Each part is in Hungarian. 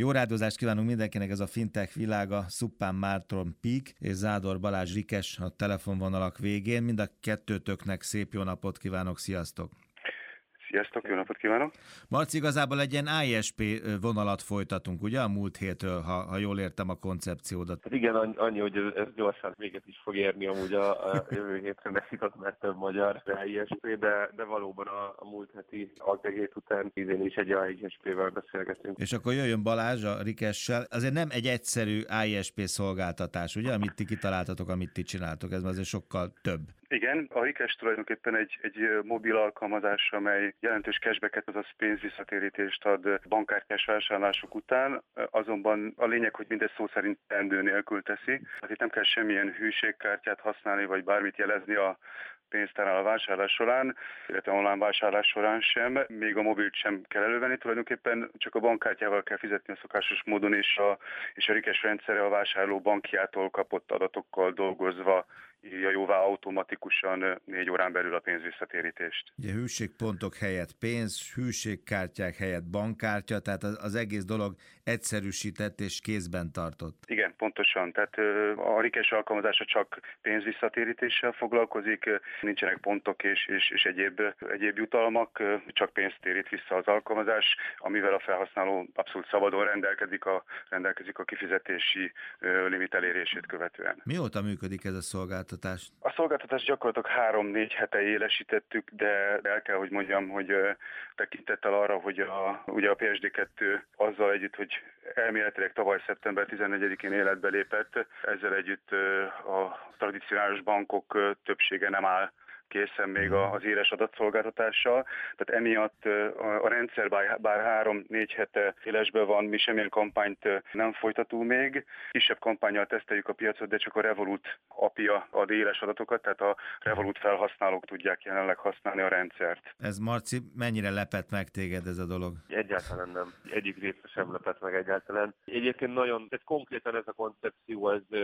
Jó rádozást kívánunk mindenkinek, ez a fintech világa, Szuppán Márton Pík és Zádor Balázs Rikes a telefonvonalak végén. Mind a kettőtöknek szép jó napot kívánok, sziasztok! Sziasztok, jó napot kívánok! Marci, igazából egy ilyen ISP vonalat folytatunk, ugye a múlt hétről, ha, ha jól értem a koncepciódat. Hát igen, annyi, hogy ez, gyorsan véget is fog érni amúgy a, a jövő hétre mert több magyar ISP, de, de valóban a, a múlt heti agregét után idén is egy ISP-vel beszélgetünk. És akkor jöjjön Balázs a Rikessel. Azért nem egy egyszerű ISP szolgáltatás, ugye, amit ti kitaláltatok, amit ti csináltok, ez azért sokkal több. Igen, a Rikes tulajdonképpen egy, egy mobil alkalmazás, amely jelentős cashbacket, azaz pénzvisszatérítést ad bankkártyás vásárlások után, azonban a lényeg, hogy mindez szó szerint endő nélkül teszi. Hát itt nem kell semmilyen hűségkártyát használni, vagy bármit jelezni a pénztárnál a vásárlás során, illetve online vásárlás során sem, még a mobilt sem kell elővenni, tulajdonképpen csak a bankkártyával kell fizetni a szokásos módon, és a, és a rikes rendszere a vásárló bankjától kapott adatokkal dolgozva írja jóvá automatikusan négy órán belül a pénzvisszatérítést. Ugye hűségpontok helyett pénz, hűségkártyák helyett bankkártya, tehát az, az egész dolog egyszerűsített és kézben tartott. Igen, pontosan. Tehát a Rikes alkalmazása csak pénzvisszatérítéssel foglalkozik, nincsenek pontok és, és, és egyéb, egyéb jutalmak, csak pénzt térít vissza az alkalmazás, amivel a felhasználó abszolút szabadon rendelkezik a, rendelkezik a kifizetési limit elérését követően. Mióta működik ez a szolgáltatás? Szolgáltatást? A szolgáltatást gyakorlatilag három-négy hete élesítettük, de el kell, hogy mondjam, hogy tekintettel arra, hogy a, ugye a PSD2 azzal együtt, hogy elméletileg tavaly szeptember 14-én életbe lépett, ezzel együtt a tradicionális bankok többsége nem áll készen még az éles adatszolgáltatással. Tehát emiatt a rendszer bár, három-négy hete élesben van, mi semmilyen kampányt nem folytatunk még. Kisebb kampányjal teszteljük a piacot, de csak a Revolut apja ad éles adatokat, tehát a Revolut felhasználók tudják jelenleg használni a rendszert. Ez Marci, mennyire lepett meg téged ez a dolog? Egyáltalán nem. Egyik része sem lepett meg egyáltalán. Egyébként nagyon, tehát konkrétan ez a koncepció, ez uh,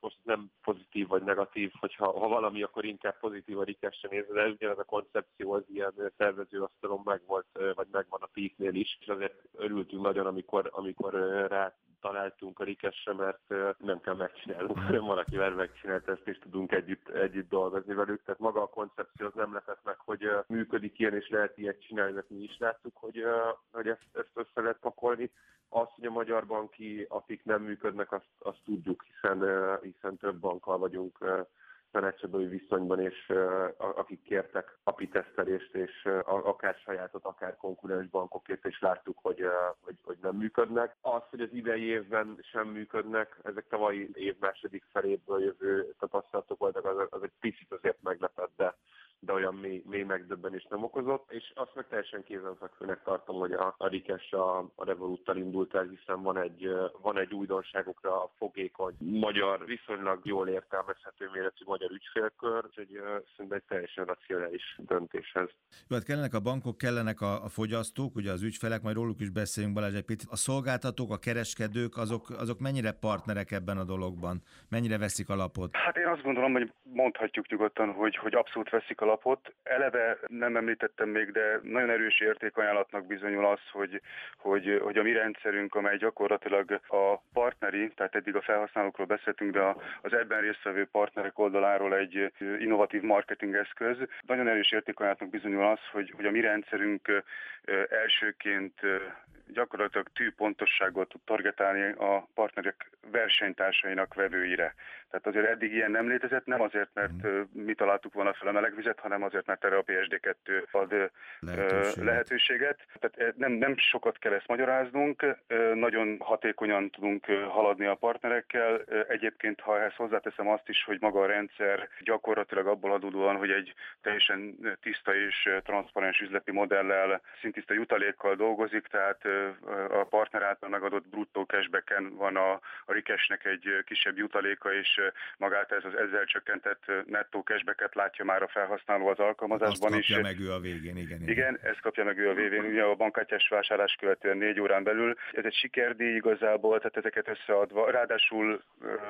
most nem pozitív vagy negatív, hogyha ha valami, akkor inkább pozitív a rikessen nézve, de ugyanez a koncepció az ilyen szervezőasztalon meg volt, vagy megvan a Peaknél is, és azért örültünk nagyon, amikor, amikor rá találtunk a rikesre, mert nem kell megcsinálnunk, hanem valakivel megcsinált ezt, és tudunk együtt, együtt dolgozni velük. Tehát maga a koncepció az nem lepett meg, hogy működik ilyen, és lehet ilyet csinálni, mert mi is láttuk, hogy, hogy ezt, ezt össze lehet pakolni. Azt, hogy a magyar banki, akik nem működnek, azt, azt tudjuk, hiszen, hiszen több bankkal vagyunk tanácsadói viszonyban, és akik kértek API tesztelést, és akár sajátot, akár konkurens bankokért, és láttuk, hogy, hogy, hogy nem működnek. Az, hogy az idei évben sem működnek, ezek tavalyi év második feléből jövő tapasztalatok voltak, az, az egy picit azért meglepett, de de olyan mély, mély megdöbbenést nem okozott, és azt meg teljesen kézenfekvőnek tartom, hogy a, a Rikes a, a Revoluttal indult el, hiszen van egy, van egy újdonságokra fogékony magyar, viszonylag jól értelmezhető méretű magyar ügyfélkör, egy, szerintem egy teljesen racionális döntéshez. Jó, hát kellenek a bankok, kellenek a, a fogyasztók, ugye az ügyfelek, majd róluk is beszéljünk Balázs egy picit. A szolgáltatók, a kereskedők, azok, azok mennyire partnerek ebben a dologban? Mennyire veszik a lapot? Hát én azt gondolom, hogy mondhatjuk nyugodtan, hogy, hogy abszolút veszik a alapot. Eleve nem említettem még, de nagyon erős értékajánlatnak bizonyul az, hogy, hogy, hogy a mi rendszerünk, amely gyakorlatilag a partneri, tehát eddig a felhasználókról beszéltünk, de az ebben résztvevő partnerek oldaláról egy innovatív marketing eszköz. Nagyon erős értékajánlatnak bizonyul az, hogy, hogy a mi rendszerünk elsőként gyakorlatilag tűpontossággal tud targetálni a partnerek versenytársainak vevőire. Tehát azért eddig ilyen nem létezett, nem azért, mert mhm. mi találtuk volna fel a melegvizet, hanem azért, mert erre a PSD2 ad lehetőséget. lehetőséget. Tehát nem, nem sokat kell ezt magyaráznunk, nagyon hatékonyan tudunk haladni a partnerekkel. Egyébként, ha ehhez hozzáteszem azt is, hogy maga a rendszer gyakorlatilag abból adódóan, hogy egy teljesen tiszta és transzparens üzleti modellel, szintiszta jutalékkal dolgozik, tehát a partner által megadott bruttó cashbacken van a, a Rikesnek egy kisebb jutaléka, és magát ez az ezzel csökkentett nettó cashbacket látja már a felhasználó az alkalmazásban is. kapja meg ő a végén, igen. Igen, igen ezt kapja meg ő a végén, ugye a bankkártyás vásárlás követően négy órán belül. Ez egy sikerdíj igazából, tehát ezeket összeadva. Ráadásul,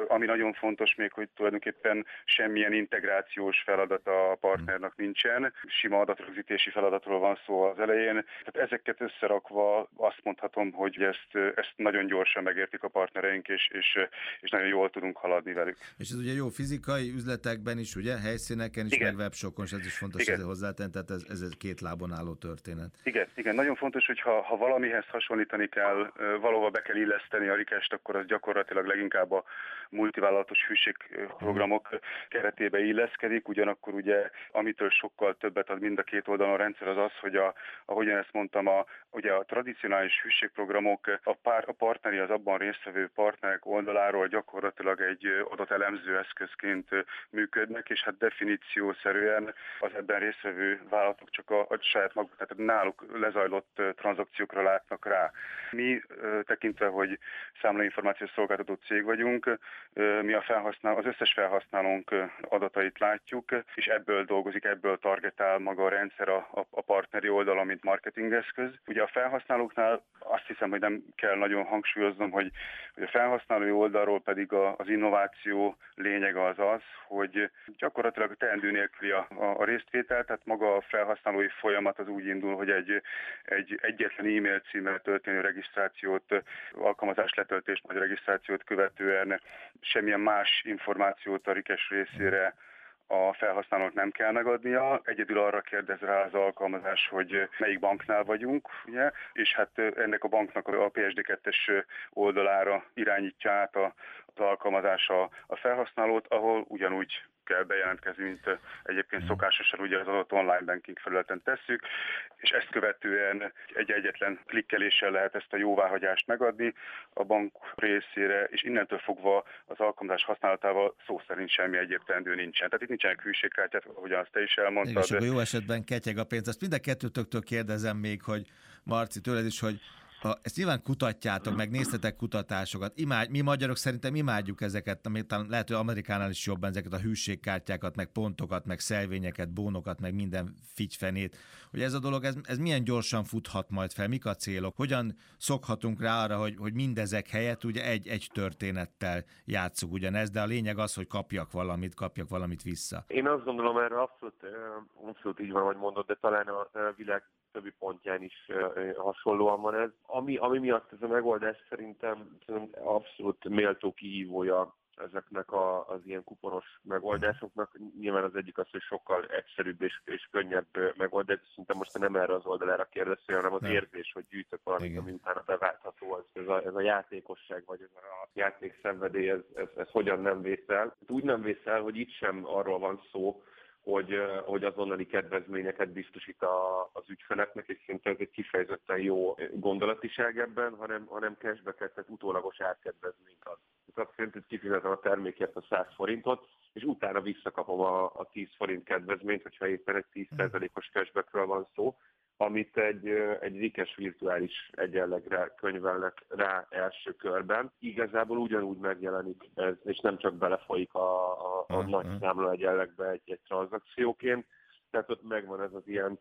ami nagyon fontos még, hogy tulajdonképpen semmilyen integrációs feladat a partnernak nincsen. Sima adatrögzítési feladatról van szó az elején. Tehát ezeket összerakva azt azt mondhatom, hogy ezt, ezt nagyon gyorsan megértik a partnereink, és, és, és nagyon jól tudunk haladni velük. És ez ugye jó fizikai üzletekben is, ugye, helyszíneken is, igen. meg webshopon, és ez is fontos igen. hozzátenni, tehát ez, ez egy két lábon álló történet. Igen, igen, nagyon fontos, hogy ha, ha valamihez hasonlítani kell, valahova be kell illeszteni a rikest, akkor az gyakorlatilag leginkább a multivállalatos hűségprogramok keretébe illeszkedik, ugyanakkor ugye amitől sokkal többet ad mind a két oldalon a rendszer az az, hogy a, ahogyan ezt mondtam, a, ugye a tradicionális hűségprogramok a, pár, a partneri, az abban résztvevő partnerek oldaláról gyakorlatilag egy adott eszközként működnek, és hát definíciószerűen az ebben résztvevő vállalatok csak a, a saját maguk, tehát náluk lezajlott tranzakciókra látnak rá. Mi tekintve, hogy számlainformációs szolgáltató cég vagyunk, mi a felhasználó, az összes felhasználónk adatait látjuk, és ebből dolgozik, ebből targetál maga a rendszer a, a, a partneri oldalon, mint marketingeszköz. Ugye a felhasználóknál azt hiszem, hogy nem kell nagyon hangsúlyoznom, hogy, hogy a felhasználói oldalról pedig a, az innováció lényege az az, hogy gyakorlatilag teendő nélküli a, a, a résztvétel, tehát maga a felhasználói folyamat az úgy indul, hogy egy, egy egyetlen e-mail címmel történő regisztrációt, alkalmazás letöltés majd regisztrációt követően semmilyen más információt a rikes részére a felhasználónak nem kell megadnia, egyedül arra kérdez rá az alkalmazás, hogy melyik banknál vagyunk, ugye, és hát ennek a banknak a PSD2-es oldalára irányítja át a, az alkalmazása a felhasználót, ahol ugyanúgy kell bejelentkezni, mint egyébként szokásosan ugye az adott online banking felületen tesszük, és ezt követően egy egyetlen klikkeléssel lehet ezt a jóváhagyást megadni a bank részére, és innentől fogva az alkalmazás használatával szó szerint semmi egyéb teendő nincsen. Tehát itt nincsenek hűségkártyák, ahogyan azt te is elmondtad. És jó esetben ketyeg a pénz. Ezt mind a kettőtöktől kérdezem még, hogy Marci, tőled is, hogy ha ezt nyilván kutatjátok, meg néztetek kutatásokat, imád, mi magyarok szerintem imádjuk ezeket, amit talán lehet, hogy Amerikánál is jobban ezeket a hűségkártyákat, meg pontokat, meg szelvényeket, bónokat, meg minden figyfenét, hogy ez a dolog, ez, ez milyen gyorsan futhat majd fel, mik a célok, hogyan szokhatunk rá arra, hogy, hogy mindezek helyett ugye egy, egy történettel játszunk ugyanez, de a lényeg az, hogy kapjak valamit, kapjak valamit vissza. Én azt gondolom erre abszolút, abszolút így van, hogy mondod, de talán a világ többi pontján is hasonlóan van ez. Ami, ami miatt ez a megoldás szerintem, szerintem abszolút méltó kihívója ezeknek a, az ilyen kuponos megoldásoknak. Nyilván az egyik az, hogy sokkal egyszerűbb és, és könnyebb megoldás. Szerintem most nem erre az oldalára kérdeztél, hanem az nem. érzés, hogy gyűjtök valamit, Igen. ami utána beváltható. Az, ez, a, ez a játékosság, vagy ez a játék szenvedély, ez, ez, ez hogyan nem vészel. Úgy nem vészel, hogy itt sem arról van szó, hogy, hogy azonnali kedvezményeket biztosít a, az ügyfeleknek, és szerintem ez egy kifejezetten jó gondolatiság ebben, hanem, hanem cashbacket, tehát utólagos árkedvezményt ad. Tehát azt jelenti, hogy kifizetem a termékért a 100 forintot, és utána visszakapom a, a 10 forint kedvezményt, hogyha éppen egy 10%-os cashbackről van szó, amit egy, egy rikes virtuális egyenlegre könyvelnek rá első körben. Igazából ugyanúgy megjelenik ez, és nem csak belefolyik a, a, a nagy számla egyenlegbe egy, egy tranzakcióként, tehát ott megvan ez az ilyen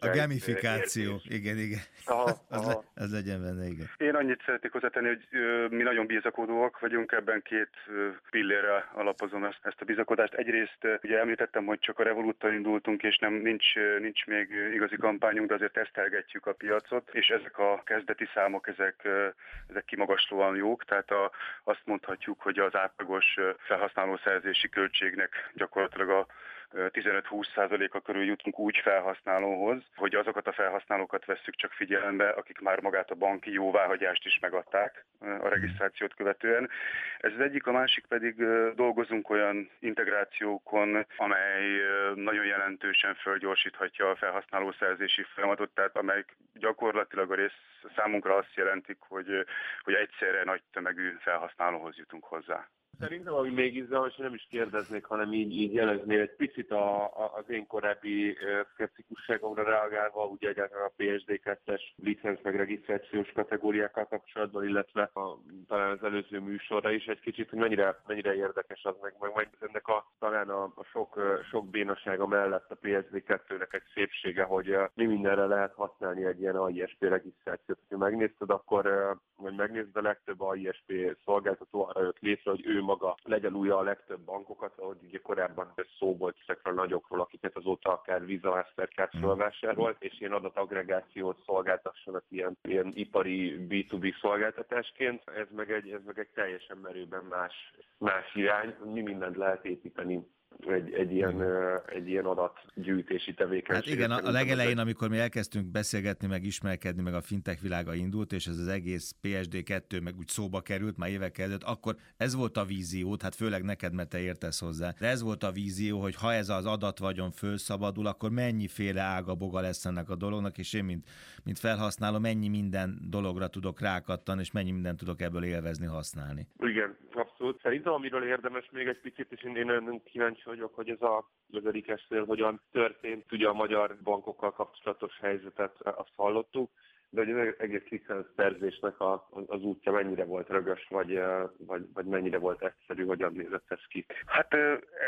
A gamifikáció, érzés. igen, igen. Aha, az, aha. Le, az legyen benne, igen. Én annyit szeretnék hozzátenni, hogy ö, mi nagyon bizakodóak vagyunk, ebben két ö, pillére alapozom ezt, ezt a bizakodást. Egyrészt ö, ugye említettem, hogy csak a Revoluttal indultunk, és nem nincs, nincs még igazi kampányunk, de azért tesztelgetjük a piacot, és ezek a kezdeti számok, ezek, ö, ezek kimagaslóan jók, tehát a, azt mondhatjuk, hogy az átlagos felhasználószerzési költségnek gyakorlatilag a 15-20%-a körül jutunk úgy felhasználóhoz, hogy azokat a felhasználókat vesszük csak figyelembe, akik már magát a banki jóváhagyást is megadták a regisztrációt követően. Ez az egyik, a másik pedig dolgozunk olyan integrációkon, amely nagyon jelentősen fölgyorsíthatja a felhasználószerzési folyamatot, tehát amely gyakorlatilag a rész számunkra azt jelentik, hogy, hogy egyszerre nagy tömegű felhasználóhoz jutunk hozzá. Szerintem, ami még izgalmas, nem is kérdeznék, hanem így, így jelezné egy picit a, a, az én korábbi szkeptikusságomra reagálva, ugye egyáltalán a PSD2-es licenc meg regisztrációs kategóriákkal kapcsolatban, illetve a, talán az előző műsorra is egy kicsit, hogy mennyire, mennyire érdekes az, meg, meg, meg ennek a, talán a, a sok, sok bénasága mellett a PSD2-nek egy szépsége, hogy mi mindenre lehet használni egy ilyen AISP regisztrációt. Ha megnézted, akkor, vagy megnézed a legtöbb AISP szolgáltató arra jött létre, hogy ő maga legyalulja a legtöbb bankokat, ahogy ugye korábban szó volt ezekről a nagyokról, akiket azóta akár Visa Mastercard hmm. felvásárolt, és ilyen adatagregációt szolgáltassanak ilyen, ilyen ipari B2B szolgáltatásként. Ez meg egy, ez meg egy teljesen merőben más, más irány. Mi mindent lehet építeni egy, egy, ilyen, egy ilyen adatgyűjtési tevékenység. Hát igen, a, legelején, amikor mi elkezdtünk beszélgetni, meg ismerkedni, meg a fintech világa indult, és ez az egész PSD2 meg úgy szóba került már évek előtt, akkor ez volt a vízió, hát főleg neked, mert te értesz hozzá. De ez volt a vízió, hogy ha ez az vagyon fölszabadul, akkor mennyiféle ága boga lesz ennek a dolognak, és én, mint, mint felhasználó, mennyi minden dologra tudok rákattan, és mennyi mindent tudok ebből élvezni, használni. Igen, abszolút. Szerintem, amiről érdemes még egy picit, és én, én kíváncsi vagyok, hogy ez a lövedékesnél hogyan történt. Ugye a magyar bankokkal kapcsolatos helyzetet azt hallottuk, de hogy az egész licenszszerzésnek a, az útja mennyire volt rögös, vagy, vagy, vagy mennyire volt egyszerű, hogyan nézett ez ki? Hát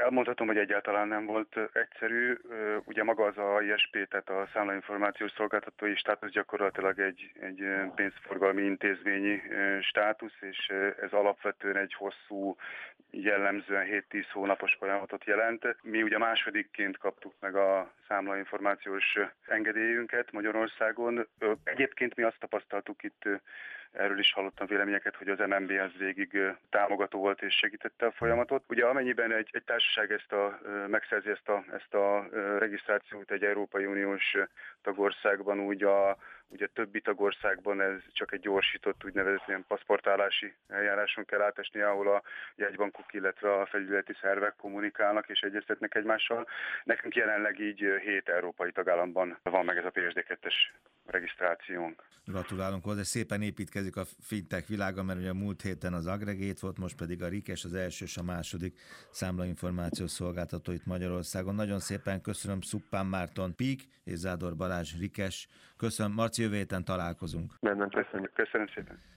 elmondhatom, hogy egyáltalán nem volt egyszerű. Ugye maga az a ISP, tehát a számlainformációs szolgáltatói státusz gyakorlatilag egy, egy pénzforgalmi intézményi státusz, és ez alapvetően egy hosszú, jellemzően 7-10 hónapos folyamatot jelent. Mi ugye másodikként kaptuk meg a számlainformációs engedélyünket Magyarországon. Egyéb Egyébként mi azt tapasztaltuk itt, erről is hallottam véleményeket, hogy az MNB az végig támogató volt és segítette a folyamatot. Ugye amennyiben egy, egy társaság ezt a, megszerzi ezt a, ezt a regisztrációt egy Európai Uniós tagországban, úgy a, ugye többi tagországban ez csak egy gyorsított úgynevezett ilyen paszportálási eljáráson kell átesni, ahol a jegybankok, illetve a felügyeleti szervek kommunikálnak és egyeztetnek egymással. Nekünk jelenleg így hét európai tagállamban van meg ez a PSD2-es regisztrációnk. Gratulálunk hozzá, szépen építkezik a fintech világa, mert ugye a múlt héten az Aggregate volt, most pedig a Rikes az első és a második számlainformációs szolgáltató itt Magyarországon. Nagyon szépen köszönöm Szuppán Márton Pík és Zádor Balázs Rikes. Köszönöm, Marci, jövő héten találkozunk. Nem, köszönjük. Köszönöm szépen.